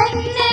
મંદ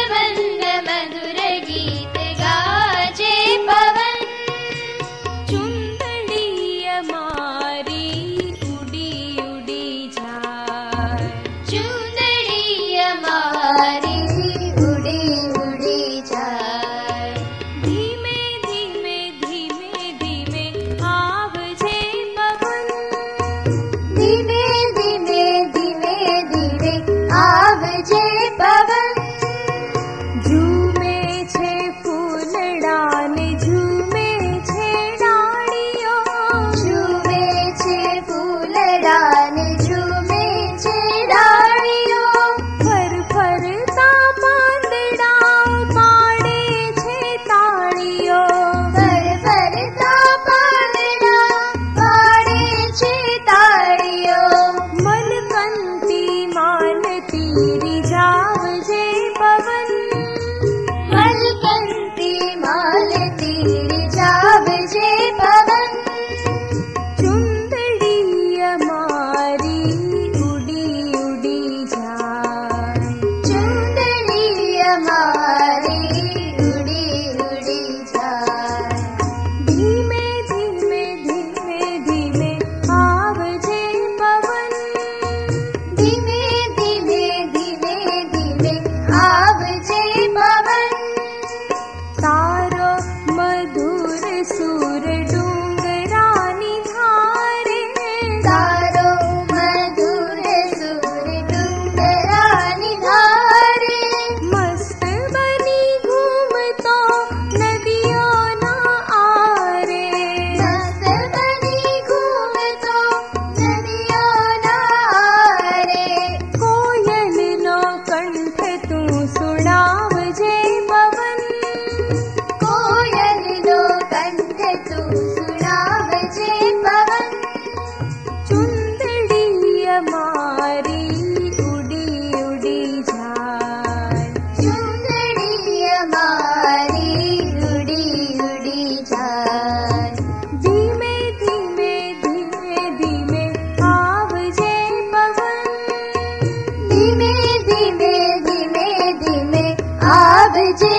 যে